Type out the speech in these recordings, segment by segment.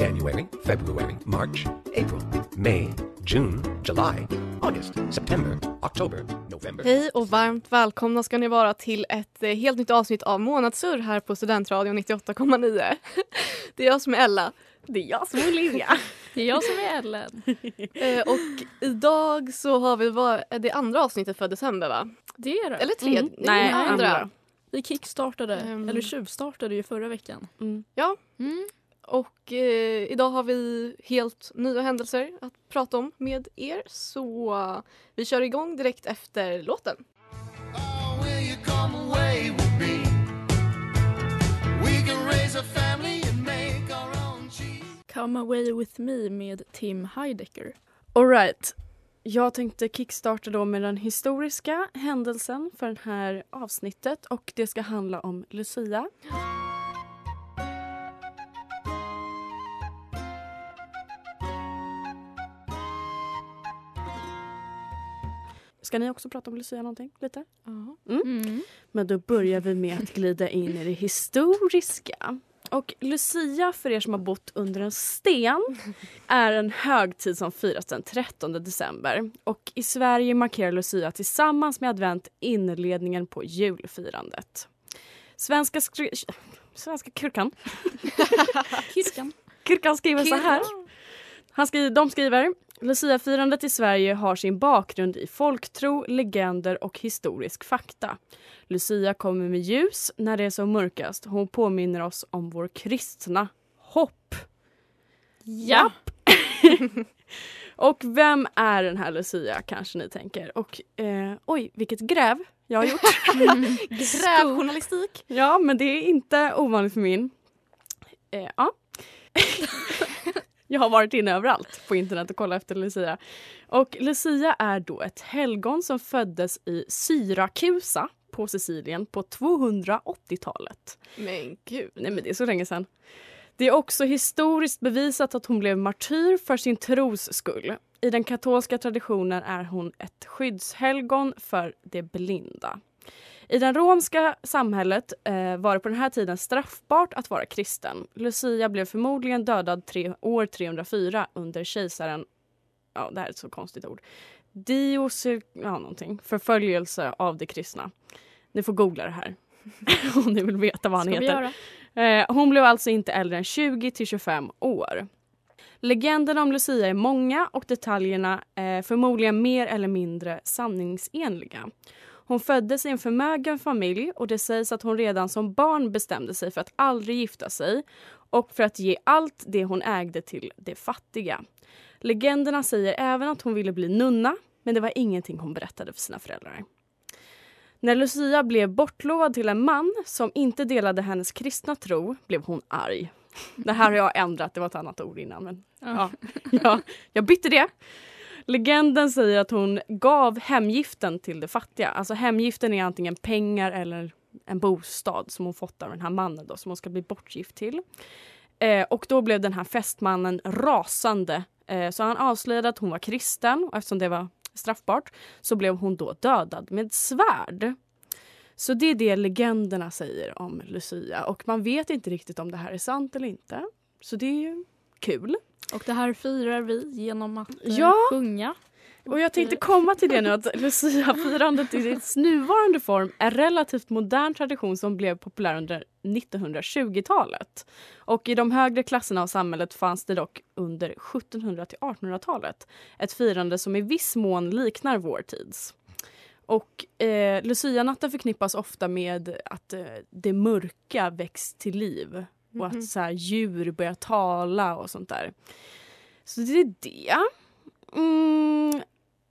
January, February, March, April, May, June, July, August, September, October, November. Hej och varmt välkomna ska ni vara till ett eh, helt nytt avsnitt av Månadssurr här på Studentradion 98,9. Det är jag som är Ella. Det är jag som är Olivia. Det är jag som är Ellen. Eh, och idag så har vi var, det andra avsnittet för december va? Det är det. Eller tredje? Mm. Nej, andra. andra. Vi kickstartade, Ehm. eller tjuvstartade ju förra veckan. Mm. Ja, Mm. Och eh, idag har vi helt nya händelser att prata om med er. Så vi kör igång direkt efter låten. Oh. Come away with me med Tim Heidecker. Alright. Jag tänkte kickstarta då med den historiska händelsen för det här avsnittet och det ska handla om Lucia. Ska ni också prata om Lucia någonting? Lite? Mm. Men då börjar vi med att glida in i det historiska. Och Lucia, för er som har bott under en sten, är en högtid som firas den 13 december. Och i Sverige markerar Lucia tillsammans med advent inledningen på julfirandet. Svenska, Svenska kyrkan, Kyrkan. kyrkan skriver så här. Han skriver, de skriver Luciafirandet i Sverige har sin bakgrund i folktro, legender och historisk fakta. Lucia kommer med ljus när det är som mörkast. Hon påminner oss om vår kristna hopp. Ja. Och vem är den här Lucia kanske ni tänker? Och eh, oj, vilket gräv jag har gjort. Grävjournalistik. ja, men det är inte ovanligt för min. Eh, ja. Jag har varit inne överallt på internet och kollat efter Lucia. Och Lucia är då ett helgon som föddes i Syrakusa på Sicilien på 280-talet. Men gud. Nej men det är så länge sedan. Det är också historiskt bevisat att hon blev martyr för sin tros skull. I den katolska traditionen är hon ett skyddshelgon för de blinda. I det romska samhället eh, var det på den här tiden straffbart att vara kristen. Lucia blev förmodligen dödad tre, år 304 under kejsaren, ja det här är ett så konstigt ord, Diocir, ja någonting, förföljelse av de kristna. Ni får googla det här om ni vill veta vad han Ska heter. Eh, hon blev alltså inte äldre än 20 till 25 år. Legenderna om Lucia är många och detaljerna är förmodligen mer eller mindre sanningsenliga. Hon föddes i en förmögen familj och det sägs att hon redan som barn bestämde sig för att aldrig gifta sig och för att ge allt det hon ägde till de fattiga. Legenderna säger även att hon ville bli nunna men det var ingenting hon berättade för sina föräldrar. När Lucia blev bortlovad till en man som inte delade hennes kristna tro blev hon arg. Det här har jag ändrat, det var ett annat ord innan. Men ja, ja, jag bytte det. Legenden säger att hon gav hemgiften till de fattiga. Alltså hemgiften är antingen pengar eller en bostad som hon fått av den här mannen då, som hon ska bli bortgift till. Eh, och då blev den här fästmannen rasande. Eh, så han avslöjade att hon var kristen och eftersom det var straffbart så blev hon då dödad med svärd. Så det är det legenderna säger om Lucia och man vet inte riktigt om det här är sant eller inte. Så det är ju kul. Och det här firar vi genom att eh, Ja. sjunga. Och jag tänkte komma till det nu att Lucia-firandet i dess nuvarande form är relativt modern tradition som blev populär under 1920-talet. Och i de högre klasserna av samhället fanns det dock under 1700 till 1800-talet ett firande som i viss mån liknar vår tids. Och eh, Lucia-natten förknippas ofta med att eh, det mörka väcks till liv och att så här, djur börjar tala och sånt där. Så det är det. Mm,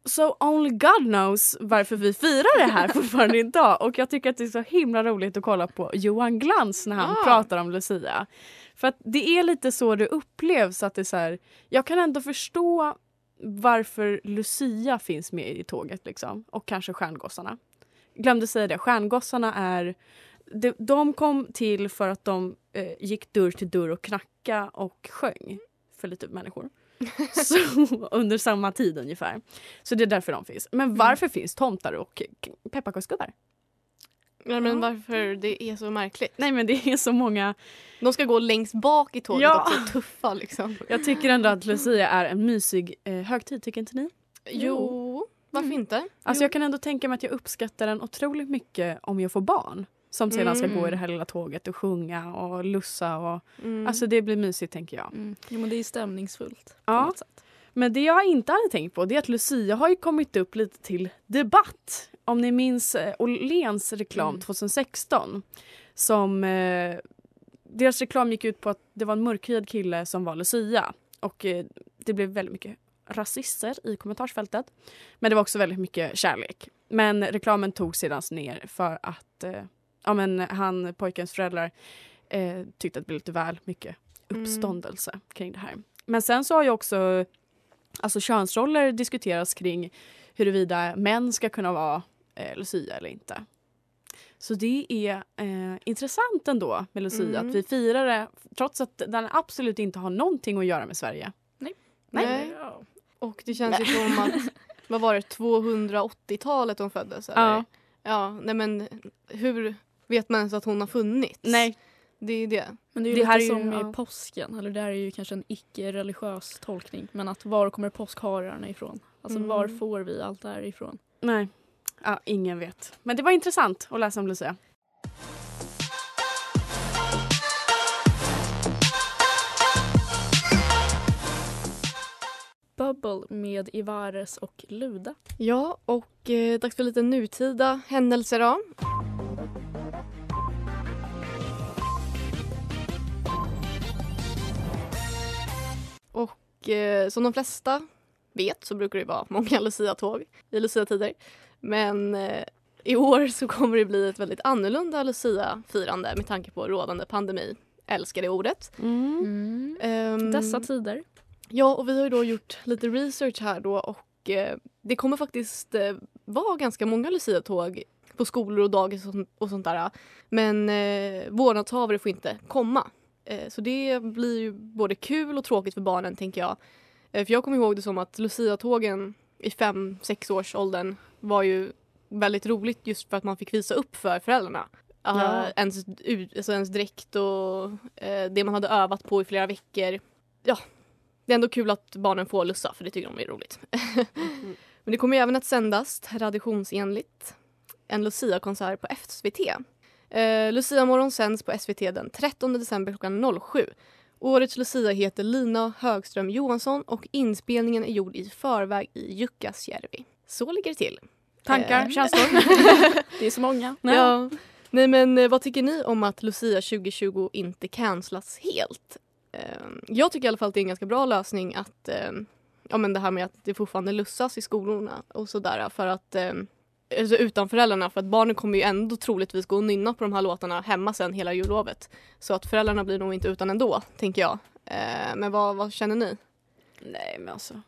so only God knows varför vi firar det här fortfarande idag. Och jag tycker att det är så himla roligt att kolla på Johan Glans när han Ah. pratar om Lucia. För att det är lite så det upplevs att det är så här, jag kan ändå förstå varför Lucia finns med i tåget liksom. Och kanske Stjärngossarna. Glömde säga det, Stjärngossarna är de, de kom till för att de eh, gick dörr till dörr och knacka och sjöng för lite människor. Så, under samma tid ungefär. Så det är därför de finns. Men varför finns tomtar och pepparkaksgubbar? Ja, men varför det är så märkligt? Nej men det är så många. De ska gå längst bak i tåget Ja. också, tuffa liksom. Jag tycker ändå att Lucia är en mysig eh, högtid, tycker inte ni? Jo, varför inte? Alltså jag kan ändå tänka mig att jag uppskattar den otroligt mycket om jag får barn. Som sedan ska Mm. gå i det här lilla tåget och sjunga och lussa och Mm. alltså det blir mysigt tänker jag. Mm. Jo men det är stämningsfullt. på Ja. Men det jag inte hade tänkt på det är att Lucia har ju kommit upp lite till debatt. Om ni minns eh, Åhléns reklam Mm. 2016 som eh, deras reklam gick ut på att det var en mörkhyad kille som var Lucia och eh, det blev väldigt mycket rasister i kommentarsfältet. Men det var också väldigt mycket kärlek. Men reklamen tog sedan ner för att eh, ja, men han, pojkens föräldrar eh, tyckte att det blev lite väl mycket Mm. uppståndelse kring det här. Men sen så har ju också alltså könsroller diskuterats kring huruvida män ska kunna vara eh, Lucia eller inte. Så det är eh, intressant ändå med Lucia Mm. att vi firar det trots att den absolut inte har någonting att göra med Sverige. Nej. Ja. Och det känns ju som att, vad var det, 280-talet hon föddes? Eller? Ja. Ja, nej men hur vet man ens att hon har funnits? Nej. Det är det. Men det är ju Det lite här är ju- som ja. i påsken. Eller det här är ju kanske en icke-religiös tolkning. Men att var kommer påskhararna ifrån? Alltså Mm. var får vi allt det här ifrån? Nej, ja, ingen vet. Men det var intressant att läsa om Lucia. Bubble med Ivares och Luda. Ja, och eh, dags för lite nutida händelser då. Och eh, som de flesta vet så brukar det vara många Lucia-tåg i Lucia-tider. Men eh, i år så kommer det bli ett väldigt annorlunda Lucia-firande med tanke på rådande pandemi. Älskar det ordet. Mm. Ehm, Dessa tider. Ja, och vi har då gjort lite research här då och eh, det kommer faktiskt eh, vara ganska många Lucia-tåg på skolor och dagis och, sånt- och sånt där. Men eh, vårdnadshavare får inte komma. Eh, så det blir ju både kul och tråkigt för barnen tänker jag. Eh, för jag kommer ihåg det som att Lucia-tågen i fem sex års åldern var ju väldigt roligt just för att man fick visa upp för föräldrarna. Uh, Ja. ens, ut- alltså ens dräkt och eh, det man hade övat på i flera veckor. Ja, det är ändå kul att barnen får lussa för det tycker de är roligt. Men det kommer ju även att sändas traditionsenligt en Lucia-konsert på SVT. Eh, Lucia-morgon sänds på SVT den 13 december klockan 07. Årets Lucia heter Lina Högström Johansson och inspelningen är gjord i förväg i Jukkasjärvi. Så ligger det till. Tankar, Eh, känslor? Det är så många. Ja. Nej men eh, vad tycker ni om att Lucia 2020 inte cancelas helt? Eh, jag tycker i alla fall att det är en ganska bra lösning att eh, ja men det här med att det fortfarande lussas i skolorna och sådär för att eh, alltså utan föräldrarna för att barnen kommer ju ändå troligtvis gå och nynna på de här låtarna hemma sen hela jullovet. Så att föräldrarna blir nog inte utan ändå, tänker jag. Eh, men vad, vad känner ni? Nej men alltså.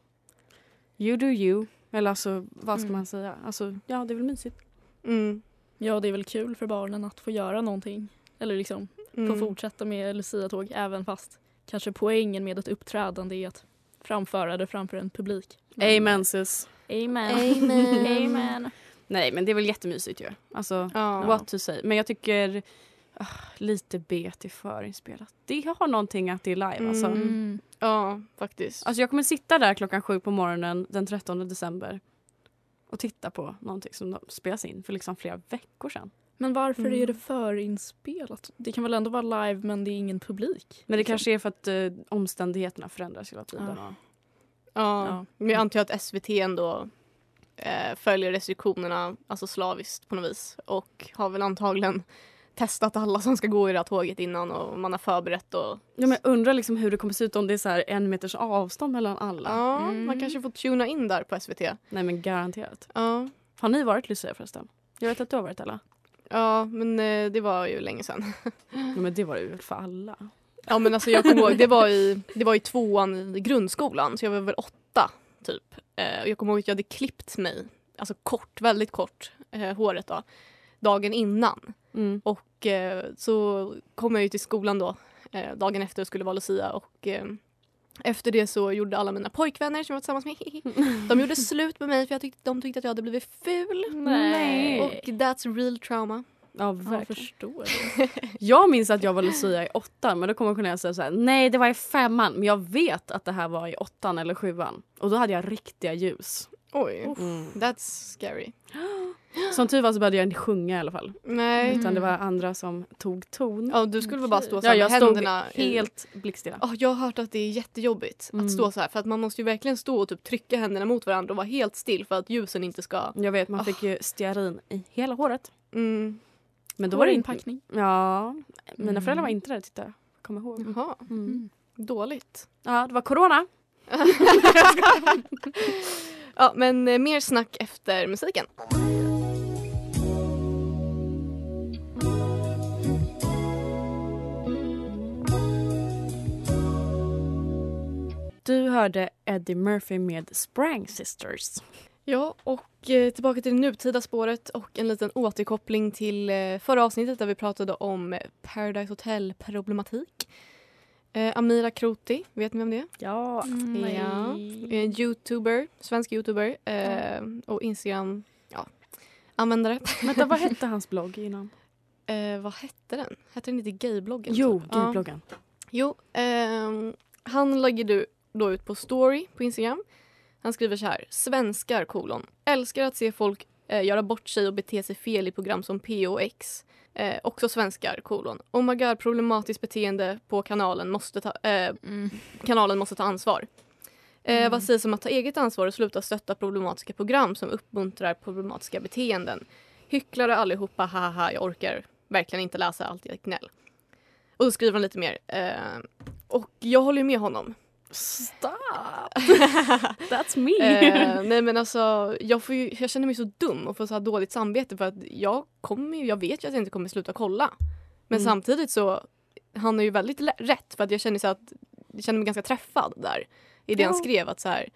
You do you. Eller alltså vad ska Mm. man säga? Alltså ja det är väl mysigt. Mm. Ja, det är väl kul för barnen att få göra någonting. Eller liksom få Mm. fortsätta med Lucia-tåg även fast kanske poängen med ett uppträdande är att framföra det framför en publik. Men- Amen sis. Amen. Amen. Amen. Nej men det är väl jättemysigt ju. Alltså Ja. what to say. Men jag tycker ah, lite B till förinspelat. Det har någonting att det är live alltså. Mm. Mm. ja, faktiskt. Alltså jag kommer sitta där klockan sju på morgonen den 13 december och titta på någonting som spelas in för liksom flera veckor sedan. Men varför Mm. är det förinspelat? Det kan väl ändå vara live men det är ingen publik? Men det liksom. kanske är för att eh, omständigheterna förändras hela tiden. Ja. Ja, Ja. men jag antar att SVT ändå eh, följer restriktionerna alltså slaviskt på något vis och har väl antagligen testat alla som ska gå i det här tåget innan och man har förberett och Ja, men jag undrar liksom hur det kommer se ut om det är så en meters avstånd mellan alla. ja, Mm. man kanske får tuna in där på SVT. Nej men garanterat. Ja, Har ni varit Lucia förresten? Jag vet att du har varit Ella. ja men eh, det var ju länge sedan. Ja, men det var det ju för alla. Ja men alltså jag kommer ihåg, det var, i, det var i tvåan i grundskolan så jag var väl åtta typ. Eh, jag kommer ihåg att jag hade klippt mig, alltså kort, väldigt kort, eh, håret då, dagen innan. Mm. Och eh, så kom jag ju till skolan då eh, dagen efter skulle vara Lucia och eh, efter det så gjorde alla mina pojkvänner som jag var tillsammans med, de gjorde slut med mig för jag tyckte, de tyckte att jag hade blivit ful. Nej. Och that's real trauma. Ja, Jag verkligen. förstår det. Jag minns att jag var Lucia i åttan men då kommer Cornelia säga så här, nej det var i femman men jag vet att det här var i åttan eller sjuan. Och då hade jag riktiga ljus. Oj, Mm. that's scary. Som tur var så började jag inte sjunga i alla fall. Nej. Utan det var andra som tog ton. Ja, du skulle väl bara stå så Ja, här jag med stod händerna i- helt blickstilla. Ja, jag har hört att det är jättejobbigt Mm. att stå så här för att man måste ju verkligen stå och typ trycka händerna mot varandra och vara helt still för att ljusen inte ska... Jag vet, man fick ju stearin i hela håret. Mm. Men då var det inte... inpackning. Ja, mina Mm. föräldrar var inte där titta. Kommer ihåg. Jaha, Mm. dåligt. Ja, det var corona. Ja, men eh, mer snack efter musiken. Du hörde Eddie Murphy med Sprang Sisters. Ja, och eh, tillbaka till det nutida spåret och en liten återkoppling till eh, förra avsnittet där vi pratade om eh, Paradise Hotel-problematik. Eh, Amira Kroti, vet ni vem det är? Ja. Mm, Ja. En youtuber, svensk youtuber eh, och Instagram ja, användare. Vänta, vad hette hans blogg innan? Eh, vad hette den? Hette den inte Gaybloggen? Jo, typ? Ja. gaybloggen. Jo, ehm, han lägger du då ut på story på Instagram. Han skriver så här. Svenskar kolon. Älskar att se folk eh, göra bort sig och bete sig fel i program som POX. Eh, också svenskar kolon. Oh my god, problematiskt beteende på kanalen måste ta, eh, Mm. kanalen måste ta ansvar. Eh, Mm. Vad sägs om att ta eget ansvar och sluta stötta problematiska program som uppmuntrar problematiska beteenden? Hycklare allihopa, haha, jag orkar verkligen inte läsa allt ert gnäll. Och då skriver han lite mer. Eh, och jag håller med honom. Stop! That's me! Eh, nej men alltså, jag, får ju, jag känner mig så dum och får så här dåligt samvete för att jag, kommer, jag vet ju att jag inte kommer sluta kolla. Men Mm. samtidigt så, han är ju väldigt rätt för att jag känner så att jag känner mig ganska träffad där. I det han Ja. skrev att så här,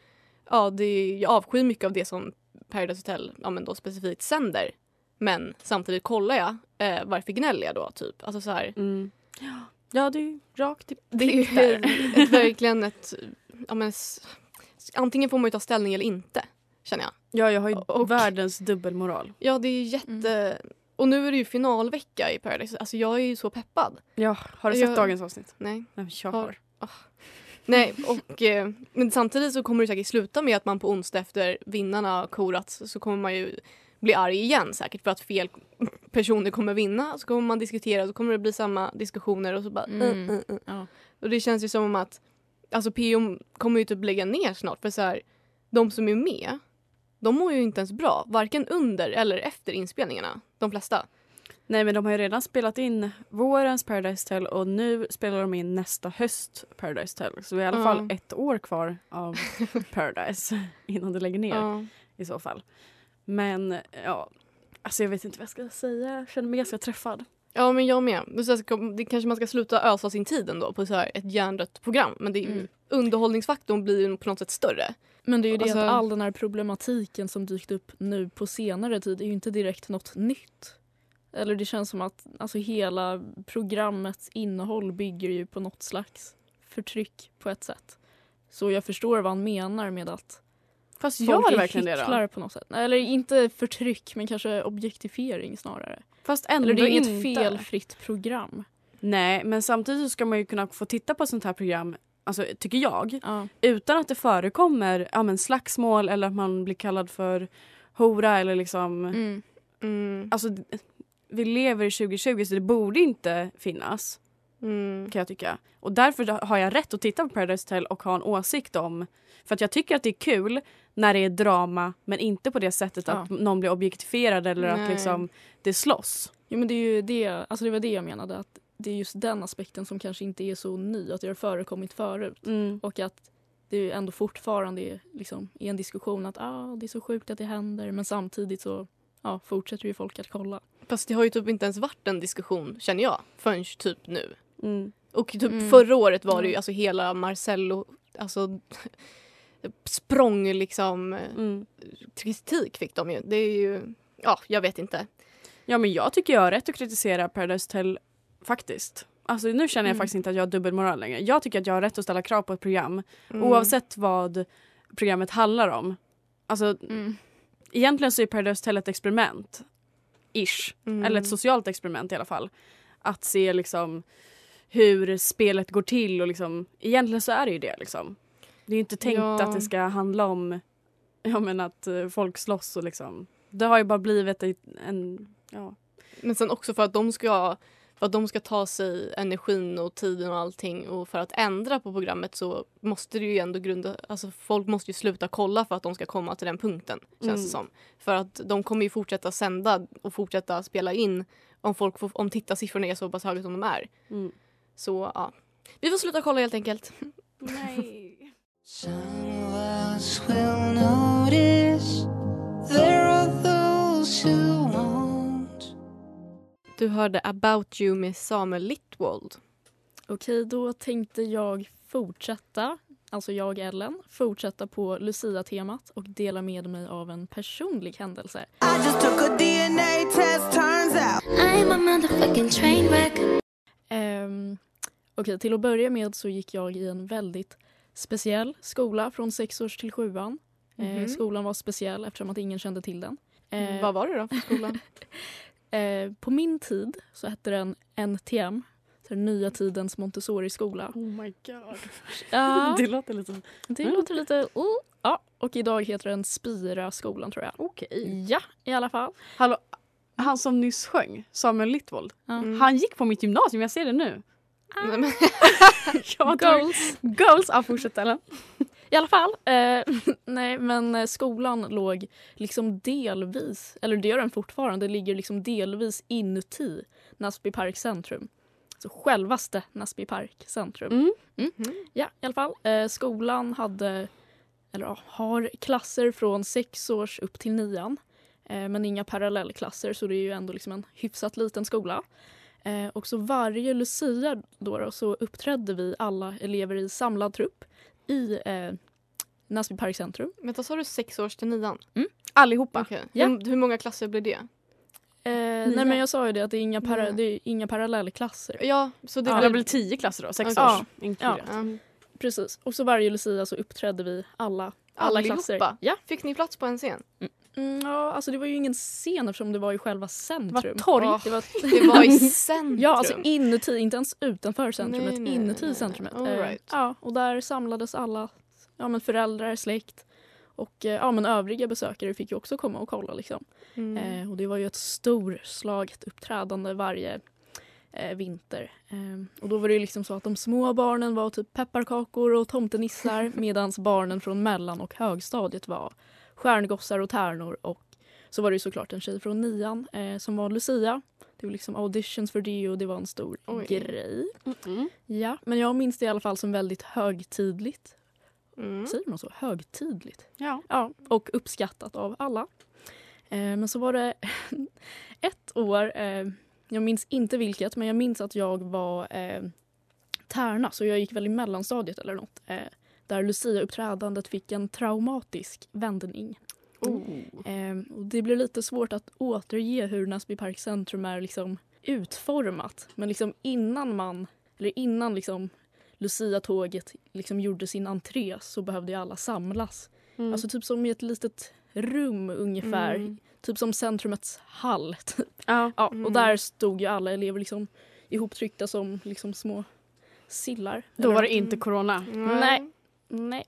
ja det, jag avskyr mycket av det som Paradise Hotel ja, men då specifikt sänder. Men samtidigt kollar jag, eh, varför gnäller jag då typ? Alltså så här, Mm. Ja, det är ju rakt i det är ju ett, verkligen ett, ja, men, antingen får man ju ta ställning eller inte känner jag. Ja, jag har ju Och- världens dubbelmoral. Ja, det är jätte... Och nu är det ju finalvecka i Paradise. Alltså jag är ju så peppad. Ja, har du sett Jag- dagens avsnitt? Nej. Nej, kör Har- på. Nej, och eh, men samtidigt så kommer det säkert sluta med att man på onsdag efter vinnarna har korats så kommer man ju bli arg igen säkert för att fel personer kommer vinna. Så kommer man diskutera så kommer det bli samma diskussioner och så bara... Mm. Uh, uh, uh. Ja. Och det känns ju som att alltså PO kommer ju typ lägga ner snart för så här, de som är med de mår ju inte ens bra, varken under eller efter inspelningarna. De flesta. Nej, men de har ju redan spelat in vårens Paradise Hotel och nu spelar de in nästa höst Paradise Hotel. Så vi har i alla fall ett år kvar av Paradise innan det lägger ner Ja. i så fall. Men ja, alltså jag vet inte vad jag ska säga. Jag känner mig ganska träffad. Ja men jag med. Det, kanske man ska sluta ösa sin tid ändå på så här ett hjärndött program. Men det är Mm. underhållningsfaktorn blir ju på något sätt större. Men det är ju det Alltså- att all den här problematiken som dykt upp nu på senare tid är ju inte direkt något nytt. Eller det känns som att alltså, hela programmets innehåll bygger ju på något slags förtryck på ett sätt. Så jag förstår vad han menar med att Fast folk gör verkligen det då? på något sätt. Eller inte förtryck men kanske objektifiering snarare. Fast ändå Eller det är inte. inget felfritt program. Nej, men samtidigt ska man ju kunna få titta på sånt här program, alltså tycker jag, Ja. utan att det förekommer ja, men slagsmål eller att man blir kallad för hora eller liksom... Mm. Mm. Alltså, vi lever i 2020 så det borde inte finnas, Mm. kan jag tycka. Och därför har jag rätt att titta på Paradise Hotel och ha en åsikt om... För att jag tycker att det är kul när det är drama men inte på det sättet att någon blir objektifierad eller att Nej. liksom det slåss. Jo men det är ju det, alltså det var det jag menade att det är just den aspekten som kanske inte är så ny, att det har förekommit förut. Mm. Och att det ju ändå fortfarande är, liksom, är en diskussion att ah, det är så sjukt att det händer men samtidigt så ja, fortsätter ju folk att kolla. Fast det har ju typ inte ens varit en diskussion känner jag förrän typ nu. Mm. Och typ Mm. förra året var det ju alltså hela Marcello, alltså språng liksom Mm. kritik fick de ju. Det är ju, ja jag vet inte. Ja men jag tycker jag har rätt att kritisera Paradise Hotel faktiskt. Alltså nu känner jag Mm. faktiskt inte att jag har dubbelmoral längre. Jag tycker att jag har rätt att ställa krav på ett program Mm. oavsett vad programmet handlar om. Alltså Mm. egentligen så är Paradise Hotel ett experiment. Ish. Mm. Eller ett socialt experiment i alla fall. Att se liksom hur spelet går till och liksom egentligen så är det ju det liksom. Det är inte tänkt Ja. att det ska handla om ja, men att eh, folk slåss och liksom. Det har ju bara blivit en ja. Men sen också för att de ska för att de ska ta sig energin och tiden och allting och för att ändra på programmet så måste det ju ändå grunda, alltså folk måste ju sluta kolla för att de ska komma till den punkten känns Mm. det som. För att de kommer ju fortsätta sända och fortsätta spela in om folk får, om tittarsiffrorna är så pass höga som de är. Mm. Så ja, vi får sluta kolla helt enkelt. Nej. Du hörde About You med Samuel Littwald. Okej, då tänkte jag fortsätta, alltså jag Ellen, fortsätta på Lucia-temat och dela med mig av en personlig händelse. I just took a DNA test, turns out. I'm a motherfucking train wreck. Ehm, Okej, till att börja med så gick jag i en väldigt speciell skola från sex års till sjuan. Eh, Mhm. skolan var speciell eftersom att ingen kände till den. Eh, Vad var det då för skola? eh, på min tid så hette den NTM, den nya tidens Montessori-skola. Oh my god. Ja, Det låter lite... det låter lite... Oh, ja, och idag heter den Spira-skolan tror jag. Okej. Ja, i alla fall. Hallå, han som nyss sjöng, Samuel Littwald. Ja. Mm. Han gick på mitt gymnasium, jag ser det nu. Jag tvungen- Goals. Goals! Ja, fortsätt Ellen. I alla fall. Eh, nej, men eh, skolan låg liksom delvis, eller det gör den fortfarande, ligger liksom delvis inuti Näsby Park centrum. Så självaste Näsby Park centrum. Mm. Ja, i alla fall. Eh, skolan hade, eller ja, har klasser från sex års upp till nian. Eh, men inga parallellklasser så det är ju ändå liksom en hyfsat liten skola. Eh, och så varje Lucia då, då så uppträdde vi alla elever i samlad trupp i eh, Näsby Park centrum. Vänta, sa du sex års till nian? Allihopa. Okej. Ja. Hur, hur många klasser blir det? Eh, nej men jag sa ju det att det är inga, para, det är inga parallellklasser. Ja, så det Ja, blir... det blir tio klasser då, sex Okej. års inkluderat. Ja. Precis. Och så varje Lucia så uppträdde vi alla, alla Allihopa? klasser. Ja. Fick ni plats på en scen? Mm, ja, alltså det var ju ingen scen eftersom det var i själva centrum. torg. Ja, det var, Det var i centrum. ja, alltså inuti, inte ens utanför centrumet, Nej, nej, inuti nej, nej. centrumet. All Eh, right. ja, och där samlades alla ja, men föräldrar, släkt och eh, ja, men övriga besökare fick ju också komma och kolla. Liksom. Mm. Eh, och det var ju ett storslaget uppträdande varje eh, vinter. Eh, och då var det ju liksom så att de små barnen var typ pepparkakor och tomtenissar medan barnen från mellan och högstadiet var stjärngossar och tärnor och så var det ju såklart en tjej från nian eh, som var Lucia. Det var liksom auditions för det och det var en stor Oj. grej. Mm. Ja, men jag minns det i alla fall som väldigt högtidligt. Mm. Säger man så? Högtidligt? Ja. Ja, och uppskattat av alla. Eh, men så var det ett år, eh, jag minns inte vilket, men jag minns att jag var eh, tärna, så jag gick väl i mellanstadiet eller något. Där Lucia-uppträdandet fick en traumatisk vändning. Oh. Eh, och det blir lite svårt att återge hur Näsby Park centrum är liksom utformat. Men liksom innan man, eller innan liksom Lucia-tåget liksom gjorde sin entré så behövde ju alla samlas. Mm. Alltså typ som i ett litet rum ungefär. Mm. Typ som centrumets hall. Typ. ja. Ja, Mm. Och där stod ju alla elever liksom ihoptryckta som liksom små sillar. Då var det inte corona. Nej. Nej.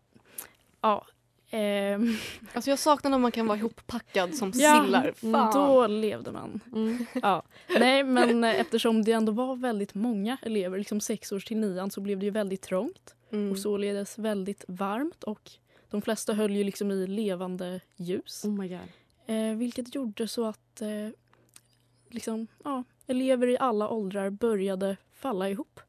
Ja. Ehm, Alltså jag saknar när man kan vara ihoppackad som Ja, sillar. Fan. då levde man. Mm. Ja. Nej, men eh, eftersom det ändå var väldigt många elever, liksom sex års till nian, så blev det ju väldigt trångt Mm. och således väldigt varmt och de flesta höll ju liksom i levande ljus. Oh my god. Eh, vilket gjorde så att eh, liksom, ja, elever i alla åldrar började falla ihop.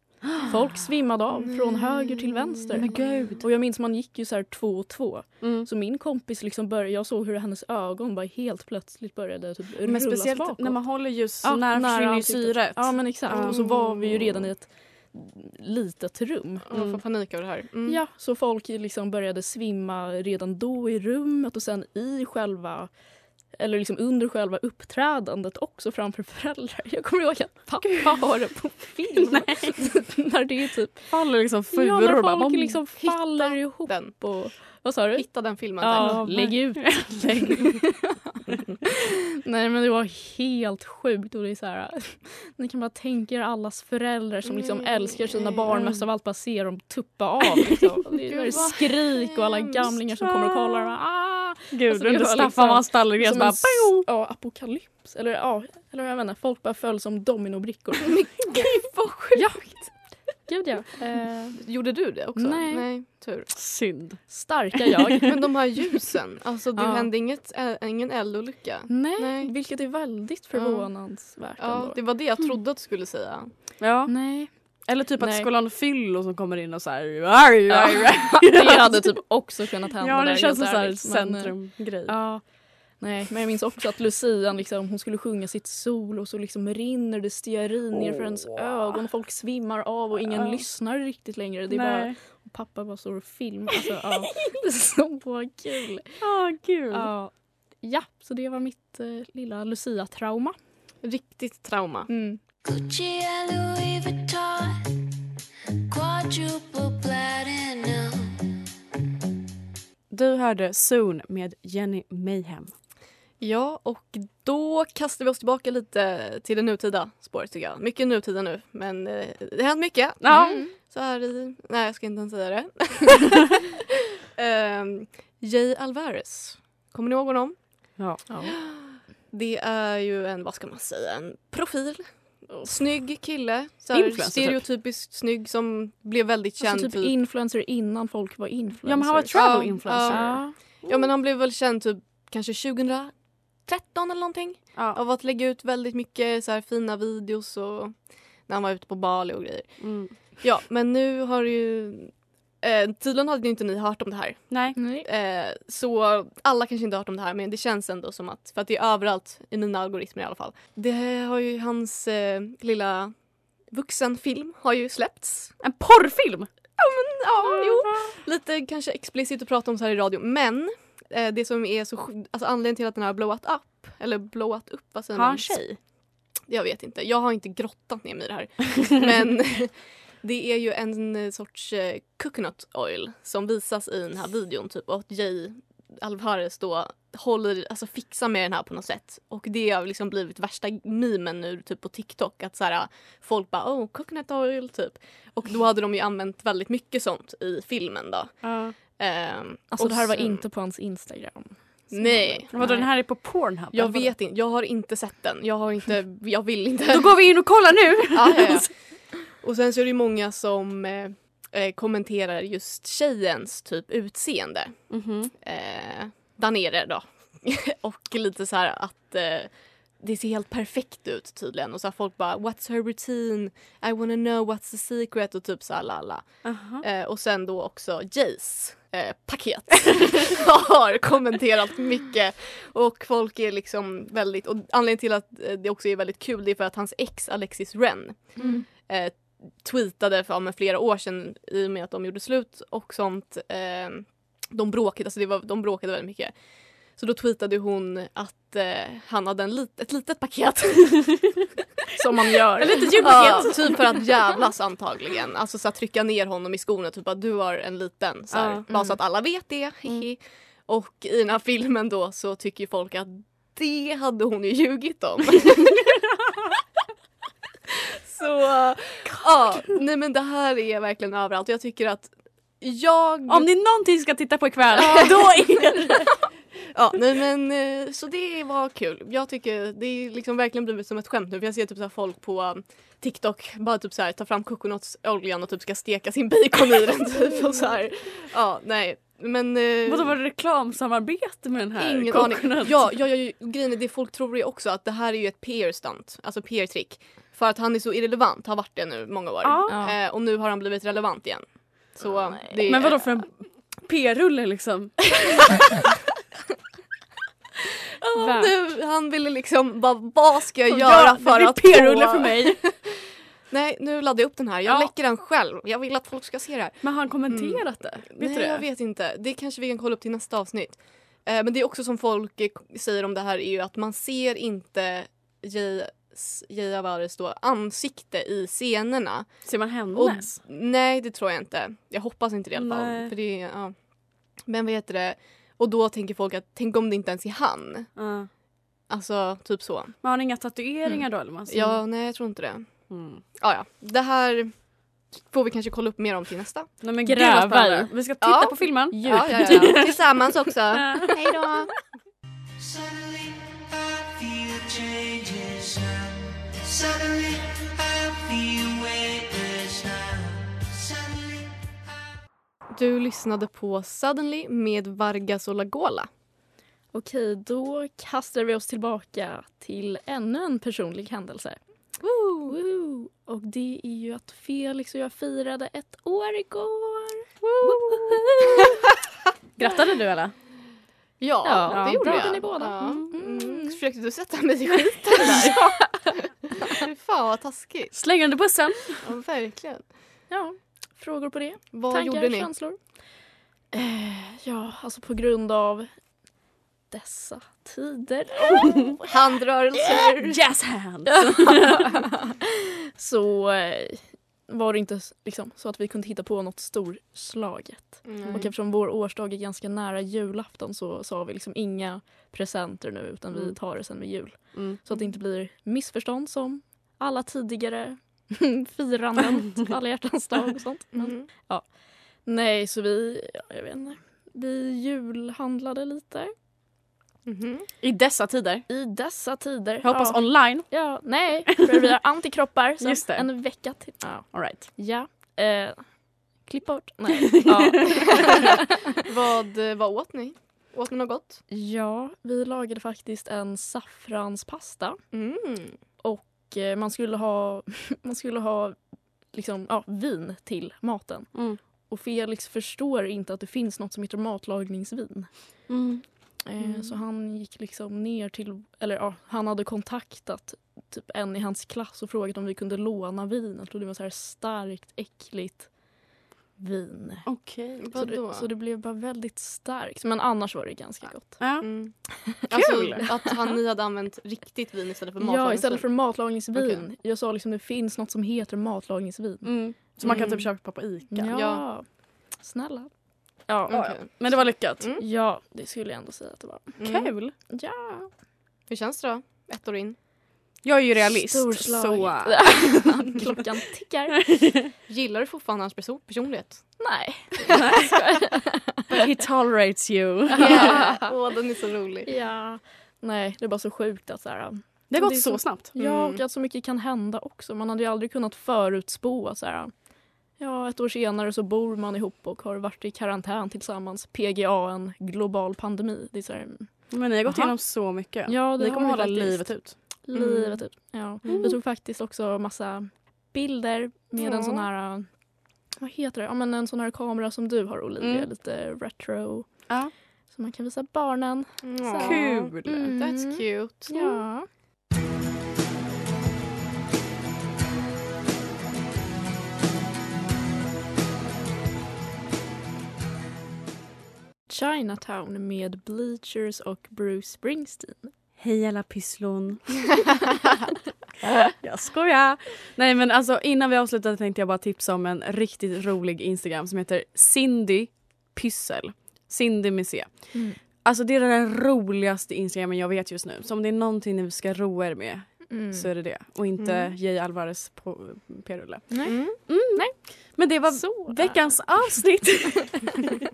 Folk svimmade av från höger till vänster. Men gud. Och jag minns man gick ju så här två och två. Mm. Så min kompis liksom började, jag såg hur hennes ögon bara helt plötsligt började typ rullas Men speciellt bakåt. när man håller ljus Ja, nära nära försvinner syret. Ja men exakt. Och så var vi ju redan i ett litet rum. Jag får panik över det här. Mm. Ja, så folk liksom började svimma redan då i rummet och sen i själva eller liksom under själva uppträdandet också framför föräldrar. Jag kommer ihåg att pappa har det på film. när det är typ Faller liksom ja, furor när och bara folk liksom faller ihop. Den. Och, vad sa du? Hitta den filmen. Ja, lägg ut. Nej men det var helt sjukt och det är så här, ni kan bara tänka er allas föräldrar som liksom älskar sina barn mest av allt bara ser dem tuppa av. Liksom. Det är skrik och alla gamlingar som kommer och kollar. Och ah! Gud, Alltså, under var Staffan liksom Stallergrens Som bara en ja, apokalyps. Eller ja, eller jag vet inte, folk bara föll som dominobrickor. Gud vad sjukt! ja. Gud ja. Eh, Gjorde du det också? Nej. Nej tur. synd. starka jag. Men de här ljusen, alltså det Ja. hände inget, ä- ingen eldolycka. Nej, Nej. vilket är väldigt förvånansvärt Ja, ändå. det var det jag trodde att du skulle säga. Ja. Nej. Eller typ att det Nej. skulle ha en fyllo som kommer in och så här. Arg. det hade typ också kunnat hända. Ja, där, det känns som men, eh, centrumgrej. Ja. Nej, men jag minns också att Lucian liksom, hon skulle sjunga sitt solo och så liksom rinner det stearin ner för ens ögon och folk svimmar av och ingen Ja. lyssnar riktigt längre. Det är bara, Nej. och pappa bara står och filmar. Alltså, ja. Det är så kul. Åh gud. Ja. ja, så det var mitt eh, lilla Lucia-trauma. Riktigt trauma. Mm. Gucci and Louis Vuitton, quadruple platinum. Du hörde Soon med Jenny Mayhem. Ja, och då kastar vi oss tillbaka lite till det nutida spåret tycker jag. Mycket nutida nu, men eh, det har hänt mycket. Ja. Mm. Så här i... Nej, jag ska inte ens säga det. um, Jay Alvarez. Kommer ni ihåg honom? Ja. Ja. Det är ju en, vad ska man säga, en profil. Snygg kille. Så här, Influencer, typ. stereotypiskt snygg som blev väldigt känd. Alltså typ typ- influencer innan folk var influencers. ja men han var travel influencer. Ja. Ja men han blev väl känd typ kanske 2013 eller någonting. Ja. Av att lägga ut väldigt mycket så här fina videos och när han var ute på Bali och grejer. Mm. Ja men nu har ju eh, tydligen hade ju inte ni hört om det här. Nej. Eh, så alla kanske inte har hört om det här men det känns ändå som att, för att det är överallt i mina algoritmer i alla fall. Det har ju hans eh, lilla vuxenfilm har ju släppts. En porrfilm! Ja, jo. Lite kanske explicit att prata om så här i radio men eh, det som är så alltså anledningen till att den har blowat up eller blowat upp, vad säger Har han tjej? Jag vet inte, jag har inte grottat ner mig i det här. men det är ju en eh, sorts eh, coconut oil som visas i den här videon typ och att Jay Alvarez då håller, alltså fixar med den här på något sätt. Och det har liksom blivit värsta memen nu typ på TikTok att så här, folk bara oh coconut oil typ. Och då hade de ju använt väldigt mycket sånt i filmen då. Ja. Ehm, Alltså och det här var inte på hans Instagram. Nej. Vadå den här är på Pornhub? Jag eller vet inte, jag har inte sett den. Jag har inte, jag vill inte. Då går vi in och kollar nu! ja, ja, ja. Och sen så är det många som eh, eh, kommenterar just tjejens typ utseende. Mhm. Eh, där nere då. och lite så här att eh, det ser helt perfekt ut tydligen. Och så har folk bara what's her routine? I wanna know what's the secret? Och typ så här lala. Aha. Eh, och sen då också Jays eh, paket har kommenterat mycket. Och folk är liksom väldigt, och anledningen till att eh, det också är väldigt kul det är för att hans ex Alexis Ren eh, tweetade för ja, flera år sedan i och med att de gjorde slut och sånt. Eh, de, bråkade, alltså det var, de bråkade väldigt mycket. Så då tweetade hon att eh, han hade en lit, ett litet paket. Som man gör. Ett litet Ja, julpaket! typ för att jävlas antagligen. Alltså så att trycka ner honom i skorna. Typ att du har en liten. Så här, Ja. Bara så att alla vet det. hihi. Och i den här filmen då så tycker ju folk att det hade hon ju ljugit om. så ja, nej men det här är verkligen överallt. Jag tycker att jag... Om ni någonting ska titta på ikväll, då är det... Ja, nej men eh, så det var kul. Jag tycker det är liksom verkligen blivit som ett skämt nu för jag ser typ så här folk på um, TikTok bara typ så här ta fram coconutoljan och typ ska steka sin bacon i den typ och så här. Ja, nej. Men eh, Vadå var det reklamsamarbete med den här? ingen aning. Ja, ja, ja, grejen är det folk tror är också att det här är ju ett PR-stunt, alltså PR-trick. För att han är så irrelevant, har varit det nu många år. Ja. Eh, och nu har han blivit relevant igen. Så det är, Men vadå för en p-rulle liksom? Ja, nu, han ville liksom bara, vad ska jag Ja, göra för att få- för mig. Nej, nu laddar jag upp den här. Jag Ja. läcker den själv. Jag vill att folk ska se det här. Men har han kommenterat det? Vet Nej, det? jag vet inte. Det kanske vi kan kolla upp till nästa avsnitt. Eh, men det är också som folk säger om det här är ju att man ser inte Jay, Jay då ansikte i scenerna. Ser man Och, hennes? nej, det tror jag inte. Jag hoppas inte det i alla fall. För det, ja. Men vad heter det? Och då tänker folk att tänk om det inte ens är han. Ja. Alltså typ så. Man har inga tatueringar då eller? man? Ja, nej jag tror inte det. Mm. Ja, ja. Det här får vi kanske kolla upp mer om till nästa. Nej, men Gräva i. Vi ska titta Ja. på filmen. Ja, ja, ja. Tillsammans också. Hej då! Suddenly Du lyssnade på Suddenly med Vargas och Lagola. Okej, då kastar vi oss tillbaka till ännu en personlig händelse. Woo! Och det är ju att Felix och jag firade ett år igår. Grattade du eller? Ja, Ja, det gjorde bra, jag. ni båda. Ja. Mm. Mm. Försökte du sätta mig i skiten där? Fy fan vad taskigt. Slänger under bussen? Ja, verkligen. Ja, frågor på det? Vad Tankar, gjorde ni? känslor? Eh, ja, alltså på grund av dessa tider Handrörelser. Jazz hands! så eh, var det inte liksom, så att vi kunde hitta på något storslaget. Mm. Och eftersom vår årsdag är ganska nära julafton så sa vi liksom inga presenter nu utan vi Mm. tar det sen vid jul. Mm. Så att det inte blir missförstånd som alla tidigare firanden, alla hjärtans dag och sånt. Men, Mhm. nej, så vi, ja, jag vet inte, vi julhandlade lite Mhm. I dessa tider. i dessa tider. Jag hoppas ja. online. Ja, nej, för vi har antikroppar så Just det. en vecka till. Ja. All right. ja. Eh, klipp bort. Nej. Ja. vad, vad åt ni? Åt ni något gott? ja, vi lagade faktiskt en saffranspasta. Mm. Och man skulle ha, man skulle ha liksom, ja, vin till maten. Mm. Och Felix förstår inte att det finns något som heter matlagningsvin. Mm. Eh, Så han gick liksom ner till, eller ja, han hade kontaktat typ en i hans klass och frågat om vi kunde låna vinet. Och det var så här starkt, äckligt vin. Okej. Så Vadå? det, så det blev bara väldigt starkt. Men annars var det ganska gott. Ja. Mm. Kul! Alltså att han, ni hade använt riktigt vin istället för Ja, matlagningsvin. istället för matlagningsvin. Okej. Jag sa liksom det finns något som heter matlagningsvin. Mm. Så man kan Mm. typ köpa på Ica. Ja. Ja. Snälla. Ja. Okej. Men det var lyckat. Mm. ja, det skulle jag ändå säga att det var. Mm. Kul! Ja. Hur känns det då? Ett år in. Jag är ju realist. Storslaget. Så... Klockan tickar. Gillar du fortfarande hans perso- personlighet? Nej. He tolerates you. Yeah. Åh, den är så rolig. Ja. Nej, det är bara så sjukt att så här, Det har gått Det så, så- snabbt. Ja, Mm. och att så mycket kan hända också. Man hade ju aldrig kunnat förutspå så här. Ja, ett år senare så bor man ihop och har varit i karantän tillsammans. PGA, en global pandemi. Det är så här, Men ni har gått Aha. igenom så mycket. ja, det ni kommer hålla livet ut. Livet ut. Ja. Mm. Vi tog faktiskt också massa bilder med en sån här, vad heter det? Ja, men en sån här kamera som du har Olivia, Mm. lite retro. Ja. Så man kan visa barnen. Ja. Kul! Mm. That's cute. Ja. Chinatown med Bleachers och Bruce Springsteen. Hej alla pysslon. jag skojar. Nej men alltså innan vi avslutar tänkte jag bara tipsa om en riktigt rolig Instagram som heter Cindy Pyssel. Cindy med C. Mm. Alltså det är den roligaste Instagramen jag vet just nu. Så om det är någonting ni ska roa er med Mm. så är det det. Och inte Mm. J. Alvarez på p-rulle. Nej. Mm. Men det var Så. veckans avsnitt.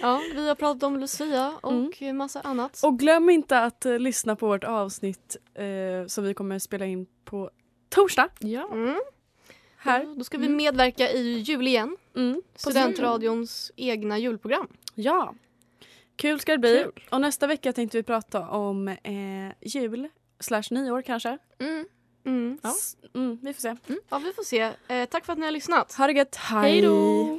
Ja, vi har pratat om Lucia och massa annat. Och glöm inte att eh, lyssna på vårt avsnitt eh, som vi kommer spela in på torsdag. Ja. Mm. Här. Då ska vi medverka i jul igen. Mm. Studentradions egna julprogram. Ja. Kul ska det bli. Kul. Och nästa vecka tänkte vi prata om eh, jul slash nyår kanske. Mm. Mm. S- Mm, vi får se. Ja, vi får se. Eh, tack för att ni har lyssnat. Ha det gött. Hej då!